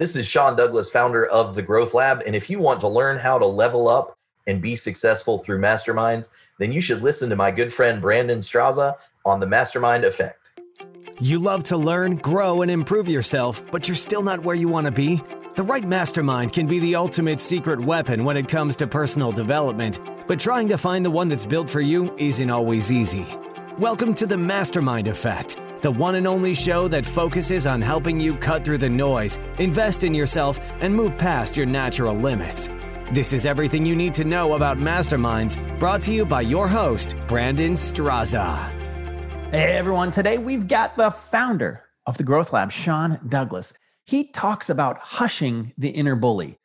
This is Shawn Douglass, founder of the Growth Lab. And if you want to learn how to level up and be successful through masterminds, then you should listen to my good friend Brandon Straza on the Mastermind Effect. You love to learn, grow, and improve yourself, but you're still not where you want to be? The right mastermind can be the ultimate secret weapon when it comes to personal development, but trying to find the one that's built for you isn't always easy. Welcome to the Mastermind Effect the one and only show that focuses on helping you cut through the noise, invest in yourself, and move past your natural limits. This is everything you need to know about masterminds, brought to you by your host, Brandon Straza. Hey everyone, today we've got the founder of the Growth Lab, Shawn Douglass. He talks about hushing the inner bully.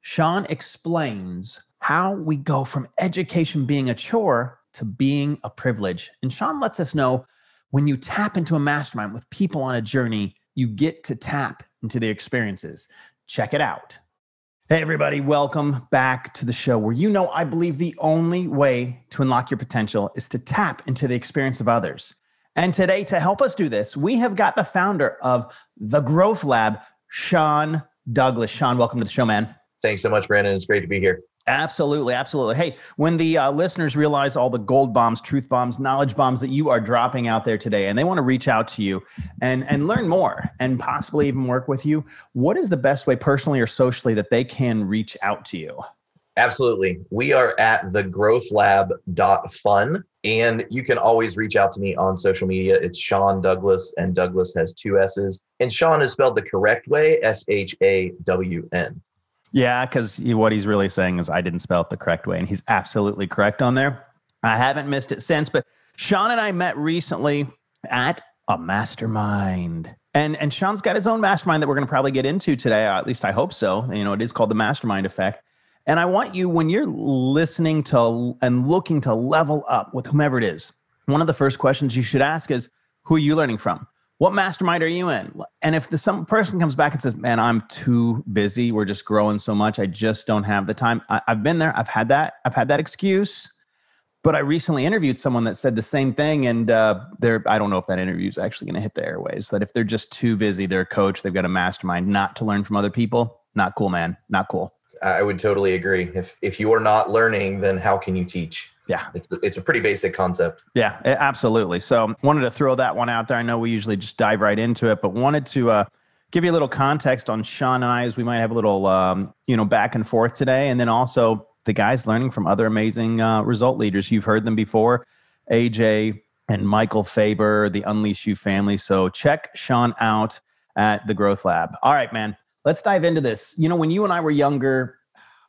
Shawn explains how we go from education being a chore to being a privilege. And Shawn lets us know when you tap into a mastermind with people on a journey, you get to tap into their experiences. Check it out. Hey, everybody, welcome back to the show where you know I believe the only way to unlock your potential is to tap into the experience of others. And today, to help us do this, we have got the founder of the Growth Lab, Shawn Douglass. Shawn, welcome to the show, man. Thanks so much, Brandon. It's great to be here. Absolutely, absolutely. Hey, when the uh, listeners realize all the gold bombs, truth bombs, knowledge bombs that you are dropping out there today, and they want to reach out to you and and learn more, and possibly even work with you, what is the best way, personally or socially, that they can reach out to you? Absolutely. We are at thegrowthlab.fun. And you can always reach out to me on social media. It's Shawn Douglass, and Douglass has two S's. And Shawn is spelled the correct way S H A W N. Yeah, because what he's really saying is I didn't spell it the correct way, and he's absolutely correct on there. I haven't missed it since, but Shawn and I met recently at a mastermind. And and Shawn's got his own mastermind that we're going to probably get into today. At least I hope so. You know, it is called the Mastermind Effect. And I want you when you're listening to and looking to level up with whomever it is, one of the first questions you should ask is, who are you learning from? What mastermind are you in? And if the, some person comes back and says, man, I'm too busy. We're just growing so much. I just don't have the time. I, I've been there. I've had that. I've had that excuse. But I recently interviewed someone that said the same thing. And uh, they're, I don't know if that interview is actually going to hit the airways. That if they're just too busy, they're a coach, they've got a mastermind, not to learn from other people. Not cool, man. Not cool. I would totally agree. If if you are not learning, then how can you teach? Yeah. It's, it's a pretty basic concept. Yeah, absolutely. So wanted to throw that one out there. I know we usually just dive right into it, but wanted to uh, give you a little context on Shawn and I as we might have a little, um, you know, back and forth today. And then also the guys learning from other amazing uh, result leaders. You've heard them before, AJ and Michael Faber, the Unleash U family. So check Shawn out at the Growth Lab. All right, man, let's dive into this. You know, when you and I were younger,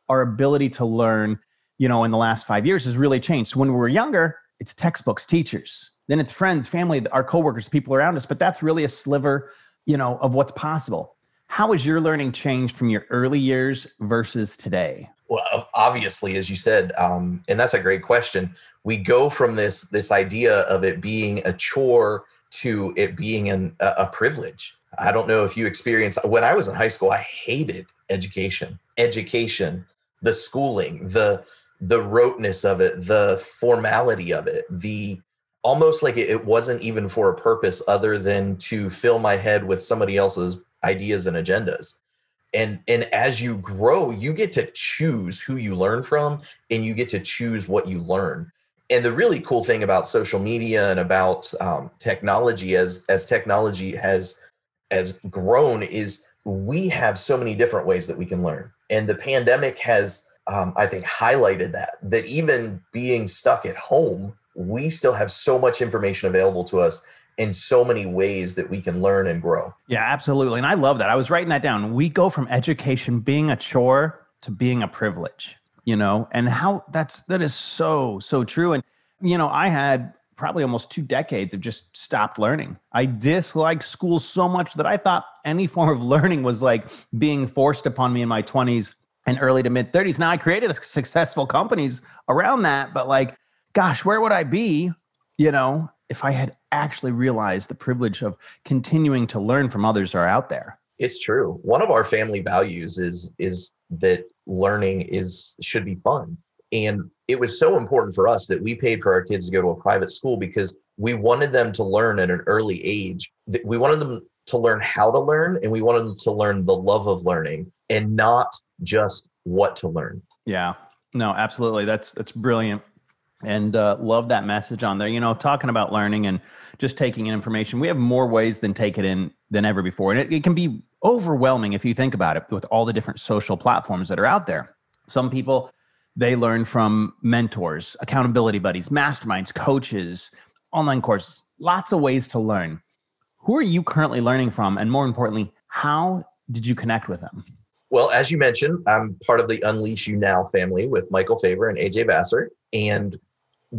our ability to learn – you know, in the last five years has really changed. So when we were younger, it's textbooks, teachers, then it's friends, family, our coworkers, people around us. But that's really a sliver, you know, of what's possible. How has your learning changed from your early years versus today? Well, obviously, as you said, um, and that's a great question. We go from this this idea of it being a chore to it being an, a, a privilege. I don't know if you experienced when I was in high school. I hated education, education, the schooling, the the roteness of it, the formality of it, the almost like it, wasn't even for a purpose other than to fill my head with somebody else's ideas and agendas. And and as you grow, you get to choose who you learn from and you get to choose what you learn. And the really cool thing about social media and about um, technology as as technology has has grown is we have so many different ways that we can learn. And the pandemic has um, I think highlighted that that even being stuck at home, we still have so much information available to us in so many ways that we can learn and grow. Yeah, absolutely. And I love that. I was writing that down. We go from education being a chore to being a privilege, you know, and how that's that is so, so true. And, you know, I had probably almost two decades of just stopped learning. I disliked school so much that I thought any form of learning was like being forced upon me in my 20s and early to mid 30s. Now I created successful companies around that, but like, gosh, where would I be, you know, if I had actually realized the privilege of continuing to learn from others who are out there? It's true. One of our family values is is that learning is should be fun. And it was so important for us that we paid for our kids to go to a private school because we wanted them to learn at an early age. We wanted them to learn how to learn and we wanted them to learn the love of learning and not just what to learn. Yeah. No, absolutely. That's that's brilliant. And uh, love that message on there. You know, talking about learning and just taking in information. We have more ways than take it in than ever before. And it, it can be overwhelming if you think about it with all the different social platforms that are out there. Some people they learn from mentors, accountability buddies, masterminds, coaches, online courses, lots of ways to learn. Who are you currently learning from? And more importantly, how did you connect with them? Well, as you mentioned, I'm part of the Unleash U Now family with Michael Faber and AJ Vassar. And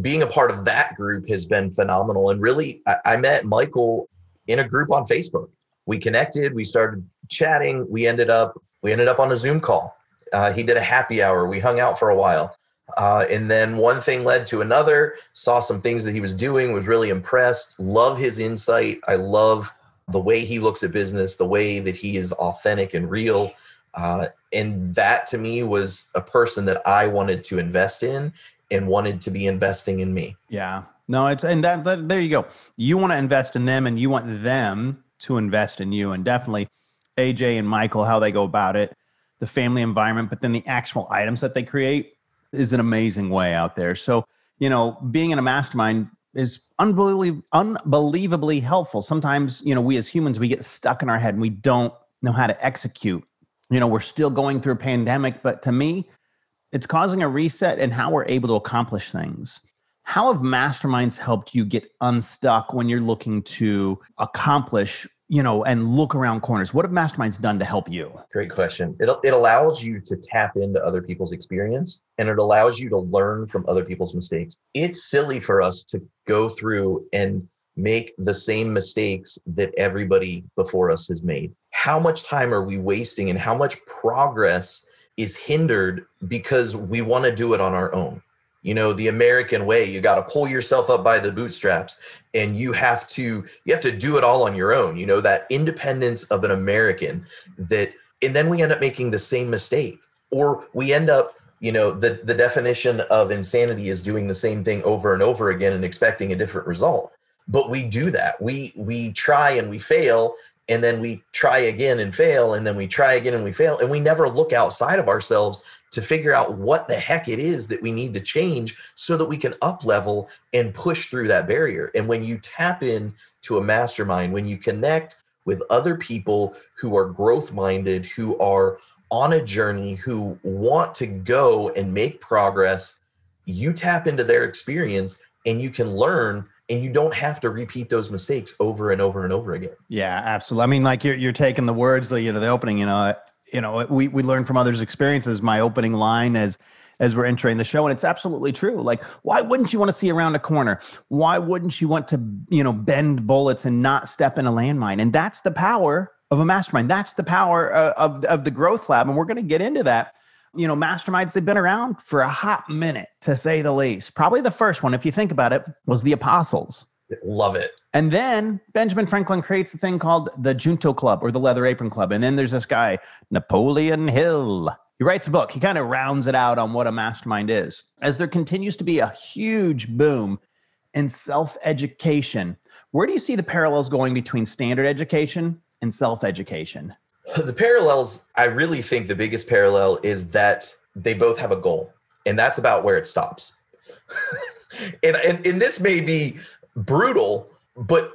being a part of that group has been phenomenal. And really, I met Michael in a group on Facebook. We connected, we started chatting, we ended up we ended up on a Zoom call. Uh, he did a happy hour. We hung out for a while. Uh, and then one thing led to another, saw some things that he was doing, was really impressed, love his insight. I love the way he looks at business, the way that he is authentic and real. Uh, and that to me was a person that I wanted to invest in and wanted to be investing in me. Yeah. No, it's and that, that there you go. You want to invest in them and you want them to invest in you. And definitely AJ and Michael, how they go about it, the family environment, but then the actual items that they create is an amazing way out there. So, you know, being in a mastermind is unbelievably unbelievably helpful. Sometimes, you know, we as humans we get stuck in our head and we don't know how to execute you know, we're still going through a pandemic, but to me, it's causing a reset in how we're able to accomplish things. How have masterminds helped you get unstuck when you're looking to accomplish, you know, and look around corners? What have masterminds done to help you? Great question. It, it allows you to tap into other people's experience and it allows you to learn from other people's mistakes. It's silly for us to go through and make the same mistakes that everybody before us has made. How much time are we wasting and how much progress is hindered because we want to do it on our own? You know, the American way, you got to pull yourself up by the bootstraps and you have to you have to do it all on your own. You know, that independence of an American that and then we end up making the same mistake or we end up you know the the definition of insanity is doing the same thing over and over again and expecting a different result but we do that we we try and we fail and then we try again and fail and then we try again and we fail and we never look outside of ourselves to figure out what the heck it is that we need to change so that we can up level and push through that barrier and when you tap in to a mastermind when you connect with other people who are growth minded who are on a journey who want to go and make progress you tap into their experience and you can learn and you don't have to repeat those mistakes over and over and over again. Yeah, absolutely. I mean, like you're you're taking the words, you know, the opening, you know, you know, we we learn from others' experiences. My opening line as as we're entering the show, and it's absolutely true. Like, why wouldn't you want to see around a corner? Why wouldn't you want to, you know, bend bullets and not step in a landmine? And that's the power of a mastermind. That's the power uh, of of the growth lab, and we're going to get into that you know, masterminds, they've been around for a hot minute, to say the least. Probably the first one, if you think about it, was the apostles. Love it. And then Benjamin Franklin creates the thing called the Junto Club or the Leather Apron Club. And then there's this guy, Napoleon Hill. He writes a book. He kind of rounds it out on what a mastermind is. As there continues to be a huge boom in self education, where do you see the parallels going between standard education and self education? The parallels, I really think the biggest parallel is that they both have a goal, and that's about where it stops. and, and, and this may be brutal, but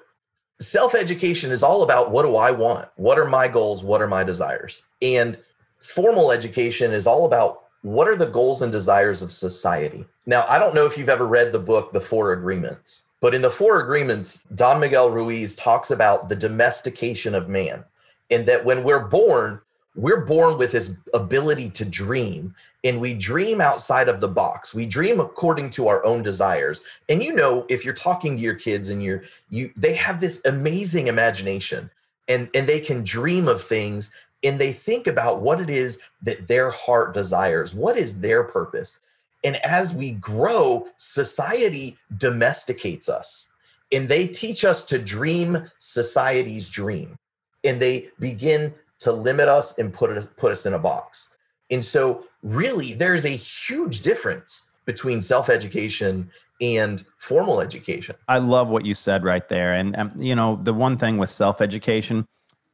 self education is all about what do I want? What are my goals? What are my desires? And formal education is all about what are the goals and desires of society? Now, I don't know if you've ever read the book, The Four Agreements, but in the Four Agreements, Don Miguel Ruiz talks about the domestication of man and that when we're born, we're born with this ability to dream and we dream outside of the box. We dream according to our own desires. And you know if you're talking to your kids and you're you they have this amazing imagination and and they can dream of things and they think about what it is that their heart desires what is their purpose. And as we grow society domesticates us and they teach us to dream society's dream and they begin to limit us and put it put us in a box. And so really there's a huge difference between self-education and formal education. I love what you said right there. And um, you know, the one thing with self-education,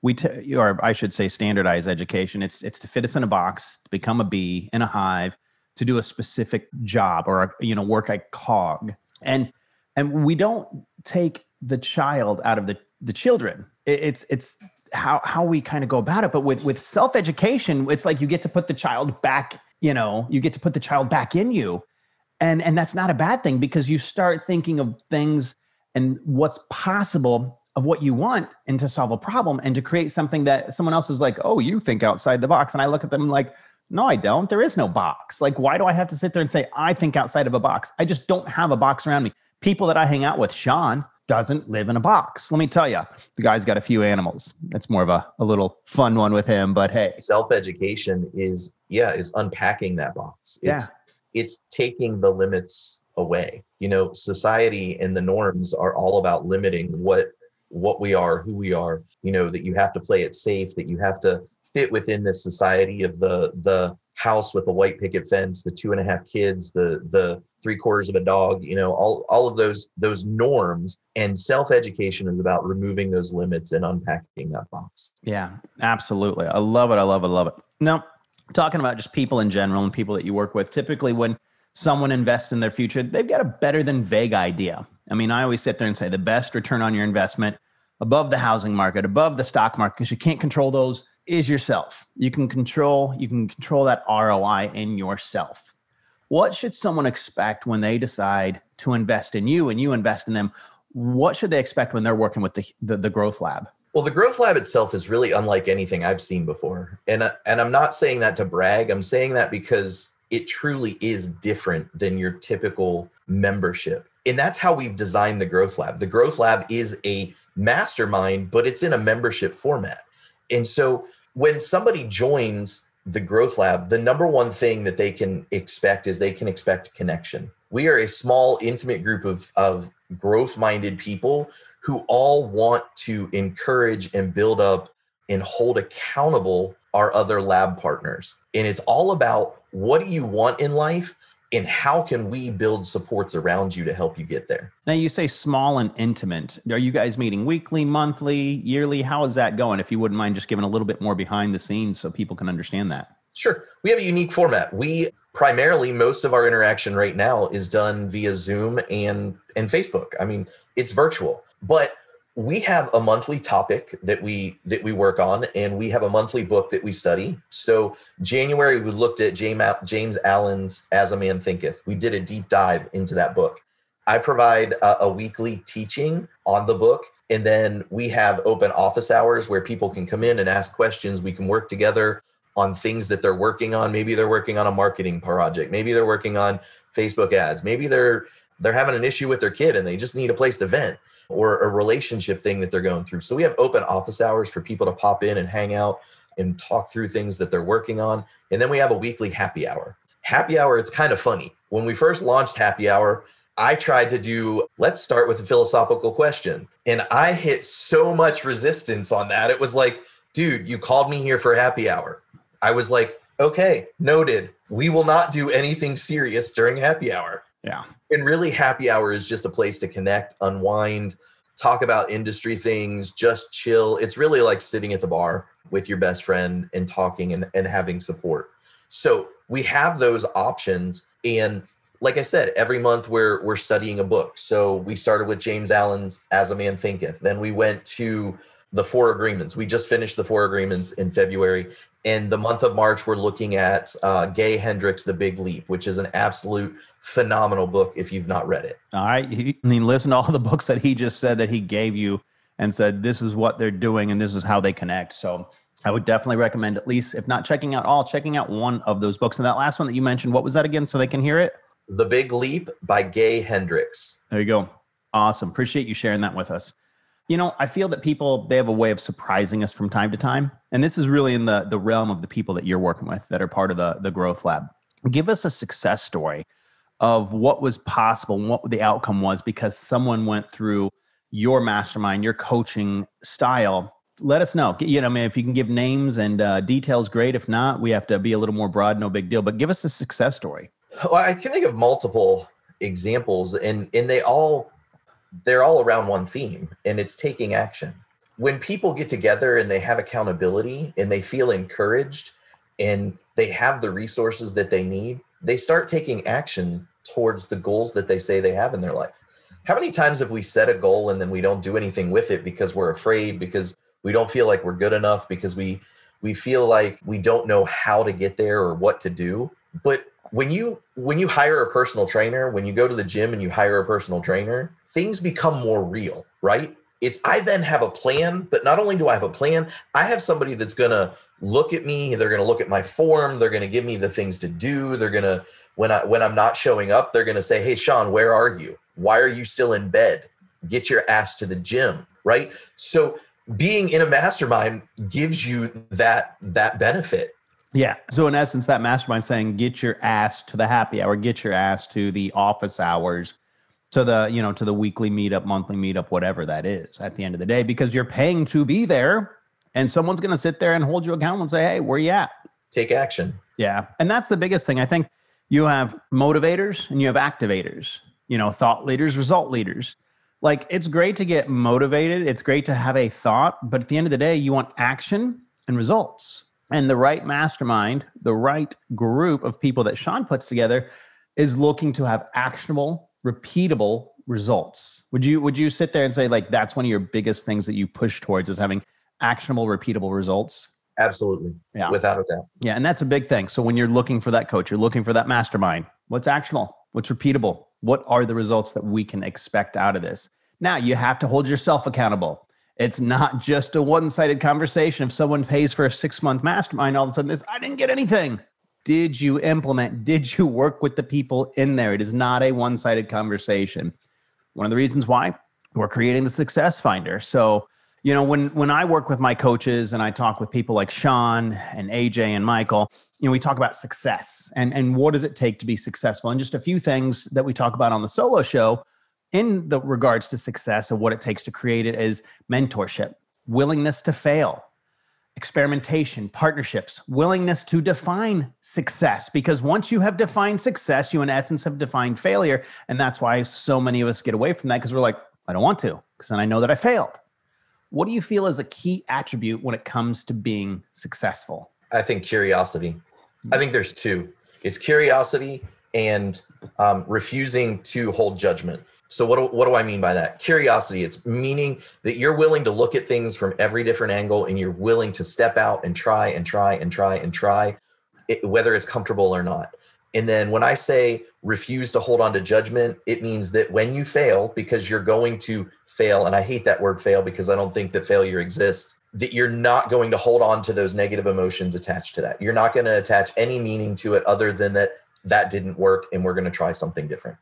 we t- or I should say standardized education. It's it's to fit us in a box, to become a bee in a hive, to do a specific job or you know work a cog, and and we don't take the child out of the the children. It's it's how how we kind of go about it. But with with self education, it's like you get to put the child back. You know, you get to put the child back in you, and and that's not a bad thing because you start thinking of things and what's possible of what you want and to solve a problem and to create something that someone else is like, oh, you think outside the box. And I look at them like, no, I don't. There is no box. Like, why do I have to sit there and say, I think outside of a box? I just don't have a box around me. People that I hang out with, Shawn doesn't live in a box. Let me tell you, the guy's got a few animals. It's more of a, a little fun one with him, but hey. Self education is, yeah, is unpacking that box. It's, yeah. It's taking the limits away. You know, society and the norms are all about limiting what what we are, who we are, you know, that you have to play it safe, that you have to fit within this society of the the house with a white picket fence, the two and a half kids, the the three quarters of a dog, you know, all all of those those norms and self-education is about removing those limits and unpacking that box. Yeah, absolutely. I love it. I love it. I love it. Now, talking about just people in general and people that you work with, typically when someone invests in their future, they've got a better than vague idea. I mean, I always sit there and say the best return on your investment above the housing market, above the stock market, because you can't control those, is yourself. You can control, you can control that ROI in yourself. What should someone expect when they decide to invest in you and you invest in them? What should they expect when they're working with the, the, the growth lab? Well, the growth lab itself is really unlike anything I've seen before. And, and I'm not saying that to brag. I'm saying that because it truly is different than your typical membership. And that's how we've designed the Growth Lab. The Growth Lab is a mastermind, but it's in a membership format. And so when somebody joins the Growth Lab, the number one thing that they can expect is they can expect connection. We are a small, intimate group of, of growth minded people who all want to encourage and build up and hold accountable our other lab partners. And it's all about what do you want in life and how can we build supports around you to help you get there? Now you say small and intimate. Are you guys meeting weekly monthly yearly? How is that going if you wouldn't mind just giving a little bit more behind the scenes so people can understand that? Sure. We have a unique format. We primarily most of our interaction right now is done via zoom and and facebook. I mean it's virtual. But we have a monthly topic that we that we work on and we have a monthly book that we study. So january we looked at james, allen's as a man thinketh. We did a deep dive into that book. I provide a, a weekly teaching on the book and then we have open office hours where people can come in and ask questions. We can work together on things that they're working on. Maybe they're working on a marketing project. Maybe they're working on facebook ads. Maybe they're they're having an issue with their kid and they just need a place to vent or a relationship thing that they're going through. So we have open office hours for people to pop in and hang out and talk through things that they're working on. And then we have a weekly happy hour. Happy hour, it's kind of funny. When we first launched happy hour, I tried to do, let's start with a philosophical question. And I hit so much resistance on that. It was like, dude, you called me here for happy hour. I was like, okay, noted. We will not do anything serious during happy hour. Yeah. And really, happy hour is just a place to connect, unwind, talk about industry things, just chill. It's really like sitting at the bar with your best friend and talking and, and having support. So we have those options. And like I said, every month we're we're studying a book. So we started with James Allen's As a Man Thinketh. Then we went to the four agreements. We just finished the four agreements in February. In the month of March, we're looking at uh, Gay Hendricks, The Big Leap, which is an absolute phenomenal book if you've not read it. All right. I mean, listen to all the books that he just said that he gave you and said, this is what they're doing and this is how they connect. So I would definitely recommend, at least, if not checking out all, checking out one of those books. And that last one that you mentioned, what was that again? So they can hear it? The Big Leap by Gay Hendricks. There you go. Awesome. Appreciate you sharing that with us. You know, I feel that people they have a way of surprising us from time to time, and this is really in the the realm of the people that you're working with that are part of the the growth lab. Give us a success story of what was possible and what the outcome was because someone went through your mastermind, your coaching style. Let us know. You know, I mean, if you can give names and uh, details, great. If not, we have to be a little more broad. No big deal. But give us a success story. Well, I can think of multiple examples, and and they all they're all around one theme, and it's taking action. when people get together and they have accountability and they feel encouraged and they have the resources that they need, they start taking action towards the goals that they say they have in their life. How many times have we set a goal and then we don't do anything with it because we're afraid, because we don't feel like we're good enough, because we we feel like we don't know how to get there or what to do. But when you when you hire a personal trainer, when you go to the gym and you hire a personal trainer, things become more real, right? It's I then have a plan, but not only do I have a plan, I have somebody that's going to look at me, they're going to look at my form, they're going to give me the things to do, they're going to when I when I'm not showing up, they're going to say, "Hey Shawn, where are you? Why are you still in bed? Get your ass to the gym." Right? So being in a mastermind gives you that that benefit yeah. So in essence, that mastermind saying, get your ass to the happy hour, get your ass to the office hours, to the, you know, to the weekly meetup, monthly meetup, whatever that is at the end of the day, because you're paying to be there and someone's going to sit there and hold you accountable and say, Hey, where you at? Take action. Yeah. And that's the biggest thing. I think you have motivators and you have activators, you know, thought leaders, result leaders. Like it's great to get motivated. It's great to have a thought, but at the end of the day, you want action and results and the right mastermind, the right group of people that Shawn puts together is looking to have actionable, repeatable results. Would you would you sit there and say like that's one of your biggest things that you push towards is having actionable, repeatable results? Absolutely. Yeah. Without a doubt. Yeah, and that's a big thing. So when you're looking for that coach, you're looking for that mastermind. What's actionable? What's repeatable? What are the results that we can expect out of this? Now, you have to hold yourself accountable. It's not just a one sided conversation. If someone pays for a six month mastermind, all of a sudden this, I didn't get anything. Did you implement? Did you work with the people in there? It is not a one sided conversation. One of the reasons why we're creating the success finder. So, you know, when when I work with my coaches and I talk with people like Shawn and AJ and Michael, you know, we talk about success and and what does it take to be successful and just a few things that we talk about on the solo show in the regards to success of what it takes to create it is mentorship, willingness to fail, experimentation, partnerships, willingness to define success. Because once you have defined success, you in essence have defined failure. And that's why so many of us get away from that because we're like, I don't want to, because then I know that I failed. What do you feel is a key attribute when it comes to being successful? I think curiosity. I think there's two it's curiosity and um, refusing to hold judgment. So what do, what do I mean by that? Curiosity. It's meaning that you're willing to look at things from every different angle and you're willing to step out and try and try and try and try, it, whether it's comfortable or not. And then when I say refuse to hold on to judgment, it means that when you fail, because you're going to fail, and I hate that word fail because I don't think that failure exists, that you're not going to hold on to those negative emotions attached to that. You're not going to attach any meaning to it other than that that didn't work and we're going to try something different.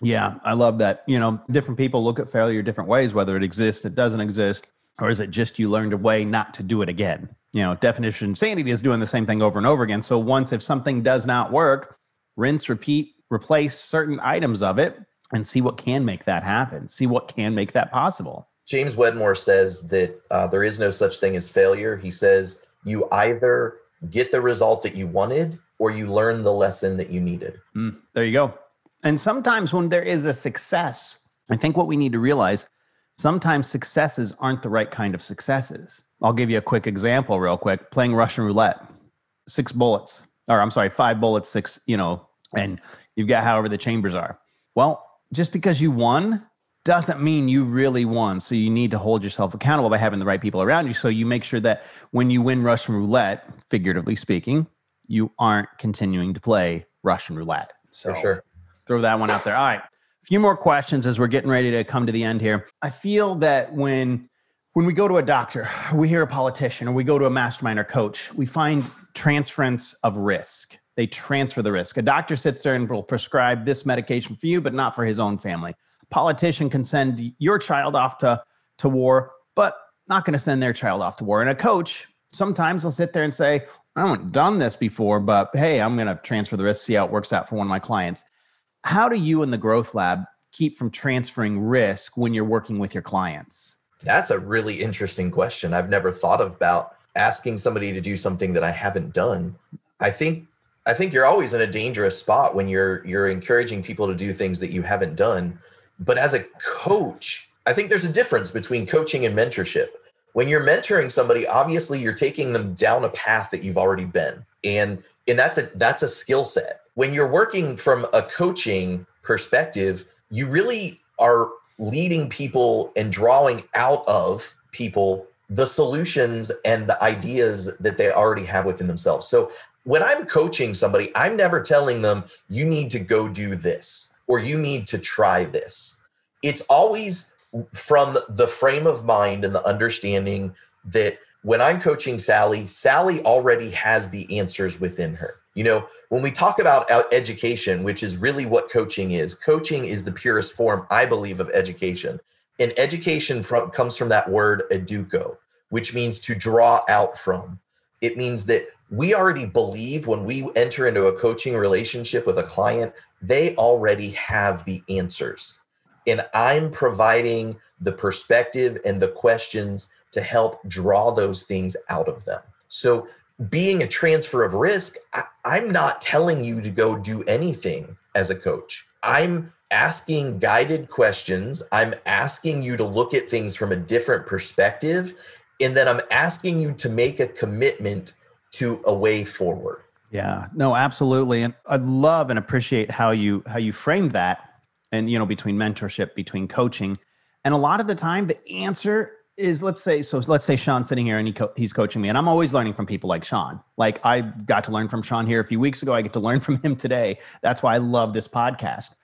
Yeah, I love that. You know, different people look at failure different ways, whether it exists, it doesn't exist, or is it just you learned a way not to do it again? You know, definition insanity is doing the same thing over and over again. So once if something does not work, rinse, repeat, replace certain items of it and see what can make that happen. See what can make that possible. James Wedmore says that uh, there is no such thing as failure. He says you either get the result that you wanted or you learn the lesson that you needed. Mm, there you go. And sometimes when there is a success, I think what we need to realize sometimes successes aren't the right kind of successes. I'll give you a quick example, real quick playing Russian roulette, six bullets, or I'm sorry, five bullets, six, you know, and you've got however the chambers are. Well, just because you won doesn't mean you really won. So you need to hold yourself accountable by having the right people around you. So you make sure that when you win Russian roulette, figuratively speaking, you aren't continuing to play Russian roulette. So, For sure throw that one out there. All right. A few more questions as we're getting ready to come to the end here. I feel that when when we go to a doctor, we hear a politician, or we go to a mastermind or coach, we find transference of risk. They transfer the risk. A doctor sits there and will prescribe this medication for you, but not for his own family. A politician can send your child off to, to war, but not going to send their child off to war. And a coach, sometimes will sit there and say, I haven't done this before, but hey, I'm going to transfer the risk, see how it works out for one of my clients. How do you and the Growth Lab keep from transferring risk when you're working with your clients? That's a really interesting question. I've never thought about asking somebody to do something that I haven't done. I think I think you're always in a dangerous spot when you're you're encouraging people to do things that you haven't done. But as a coach, I think there's a difference between coaching and mentorship. when you're mentoring somebody, obviously you're taking them down a path that you've already been. And and that's a that's a skill set. When you're working from a coaching perspective, you really are leading people and drawing out of people the solutions and the ideas that they already have within themselves. So when I'm coaching somebody, I'm never telling them you need to go do this or you need to try this. It's always from the frame of mind and the understanding that when I'm coaching Sally, Sally already has the answers within her. You know, when we talk about education, which is really what coaching is, coaching is the purest form, I believe, of education. And education from, comes from that word educo, which means to draw out from. It means that we already believe when we enter into a coaching relationship with a client, they already have the answers. And I'm providing the perspective and the questions to help draw those things out of them. So, being a transfer of risk, I, I'm not telling you to go do anything as a coach. I'm asking guided questions. I'm asking you to look at things from a different perspective. And then I'm asking you to make a commitment to a way forward. Yeah, no, absolutely. And I love and appreciate how you how you framed that and you know between mentorship, between coaching. And a lot of the time the answer is let's say so let's say Shawn's sitting here and he co- he's coaching me and I'm always learning from people like Shawn. Like I got to learn from Shawn here a few weeks ago, I get to learn from him today. That's why I love this podcast.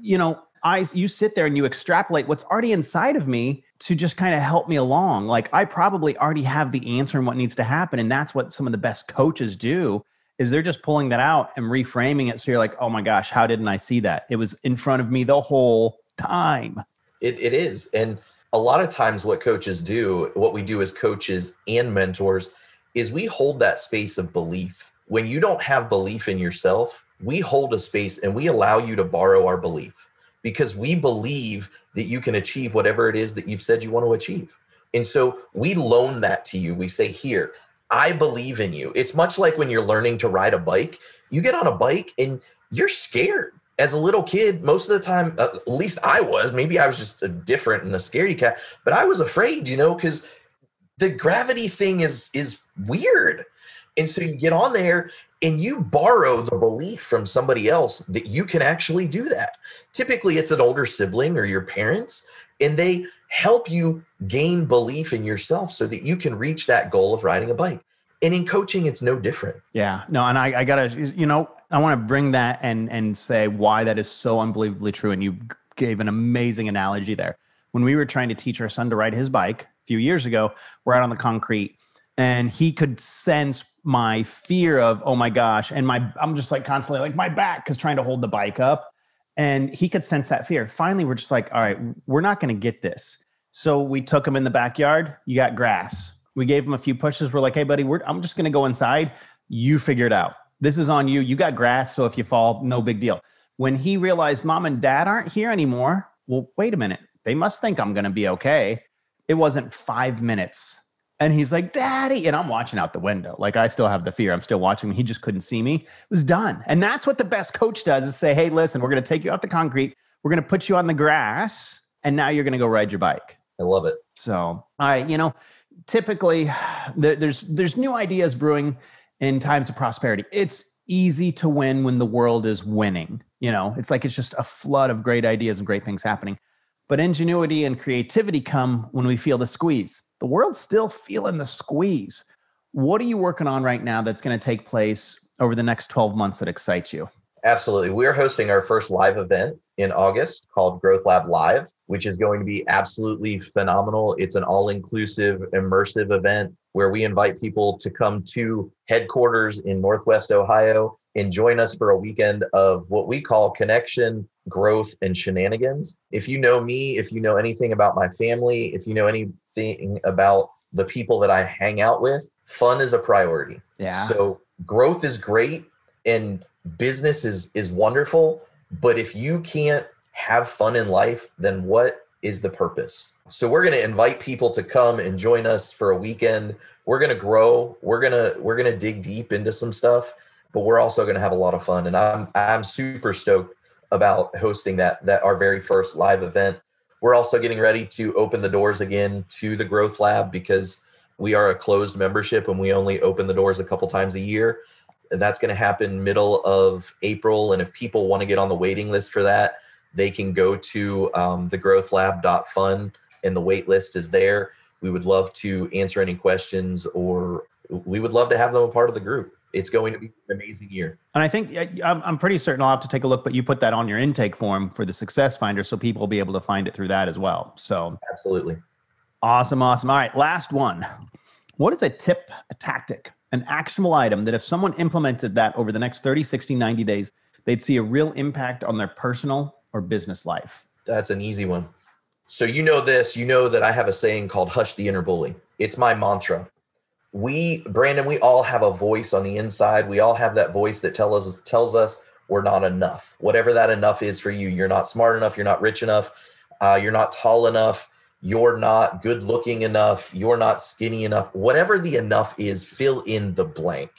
You know, I you sit there and you extrapolate what's already inside of me to just kind of help me along. Like I probably already have the answer and what needs to happen. And that's what some of the best coaches do is they're just pulling that out and reframing it. So you're like, oh my gosh, how didn't I see that? It was in front of me the whole time. It, it is. And a lot of times what coaches do, what we do as coaches and mentors is we hold that space of belief. When you don't have belief in yourself, we hold a space and we allow you to borrow our belief because we believe that you can achieve whatever it is that you've said you want to achieve. And so we loan that to you. We say, Here, I believe in you. It's much like when you're learning to ride a bike. You get on a bike and you're scared. As a little kid, most of the time, uh, at least I was, maybe I was just a different and a scaredy cat, but I was afraid, you know, because the gravity thing is is weird. And so you get on there and you borrow the belief from somebody else that you can actually do that. Typically, it's an older sibling or your parents, and they help you gain belief in yourself so that you can reach that goal of riding a bike. And in coaching, it's no different. Yeah, no, and I, I gotta, you know, I want to bring that and and say why that is so unbelievably true. And you gave an amazing analogy there. When we were trying to teach our son to ride his bike a few years ago, we're out on the concrete, and he could sense my fear of oh my gosh and my i'm just like constantly like my back because trying to hold the bike up and he could sense that fear finally we're just like all right we're not going to get this so we took him in the backyard you got grass we gave him a few pushes we're like hey buddy i'm just going to go inside you figure it out this is on you you got grass so if you fall no big deal when he realized mom and dad aren't here anymore well wait a minute they must think i'm going to be okay it wasn't five minutes and he's like, Daddy. And I'm watching out the window. Like I still have the fear. I'm still watching. He just couldn't see me. It was done. And that's what the best coach does is say, Hey, listen, we're going to take you off the concrete. We're going to put you on the grass. And now you're going to go ride your bike. I love it. So, all right. You know, typically there's, there's new ideas brewing in times of prosperity. It's easy to win when the world is winning. You know, it's like it's just a flood of great ideas and great things happening. But ingenuity and creativity come when we feel the squeeze. The world's still feeling the squeeze. What are you working on right now that's going to take place over the next 12 months that excites you? Absolutely. We're hosting our first live event in August called Growth Lab Live, which is going to be absolutely phenomenal. It's an all inclusive, immersive event where we invite people to come to headquarters in Northwest Ohio and join us for a weekend of what we call connection, growth, and shenanigans. If you know me, if you know anything about my family, if you know anything about the people that I hang out with, fun is a priority. Yeah. So growth is great and business is is wonderful, but if you can't have fun in life, then what is the purpose? So we're going to invite people to come and join us for a weekend. We're going to grow. We're going to we're going to dig deep into some stuff but we're also going to have a lot of fun. And I'm I'm super stoked about hosting that that our very first live event. We're also getting ready to open the doors again to the Growth Lab because we are a closed membership and we only open the doors a couple times a year. And that's going to happen middle of April. And if people want to get on the waiting list for that, they can go to um, thegrowthlab.fun and the wait list is there. We would love to answer any questions or we would love to have them a part of the group. It's going to be an amazing year. And I think I'm, I'm pretty certain I'll have to take a look, but you put that on your intake form for the Success Finder so people will be able to find it through that as well. So, absolutely. Awesome. Awesome. All right. Last one. What is a tip, a tactic, an actionable item that if someone implemented that over the next 30, 60, 90 days, they'd see a real impact on their personal or business life? That's an easy one. So, you know this, you know that I have a saying called hush the inner bully. It's my mantra we brandon we all have a voice on the inside we all have that voice that tells us tells us we're not enough whatever that enough is for you you're not smart enough you're not rich enough uh, you're not tall enough you're not good looking enough you're not skinny enough whatever the enough is fill in the blank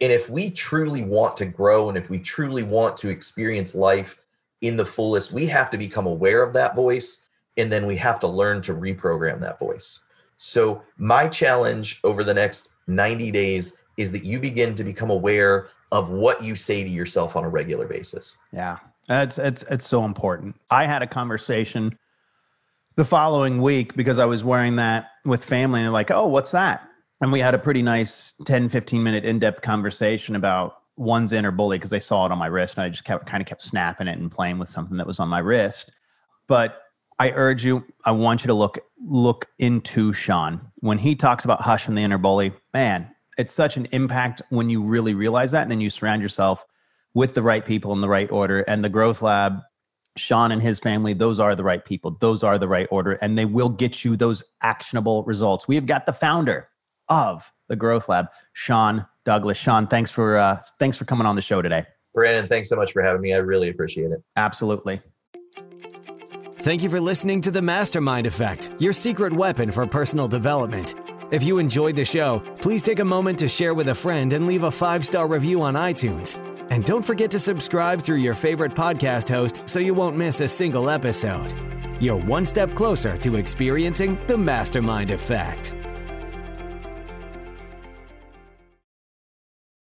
and if we truly want to grow and if we truly want to experience life in the fullest we have to become aware of that voice and then we have to learn to reprogram that voice so, my challenge over the next 90 days is that you begin to become aware of what you say to yourself on a regular basis. Yeah. It's it's it's so important. I had a conversation the following week because I was wearing that with family and they're like, "Oh, what's that?" And we had a pretty nice 10 15 minute in-depth conversation about one's inner bully because they saw it on my wrist and I just kept kind of kept snapping it and playing with something that was on my wrist. But I urge you, I want you to look look into Shawn. When he talks about Hush and the inner bully, man, it's such an impact when you really realize that. And then you surround yourself with the right people in the right order. And the Growth Lab, Shawn and his family, those are the right people. Those are the right order. And they will get you those actionable results. We have got the founder of the Growth Lab, Shawn Douglass. Shawn, thanks for uh, thanks for coming on the show today. Brandon, thanks so much for having me. I really appreciate it. Absolutely. Thank you for listening to The Mastermind Effect, your secret weapon for personal development. If you enjoyed the show, please take a moment to share with a friend and leave a five star review on iTunes. And don't forget to subscribe through your favorite podcast host so you won't miss a single episode. You're one step closer to experiencing the Mastermind Effect.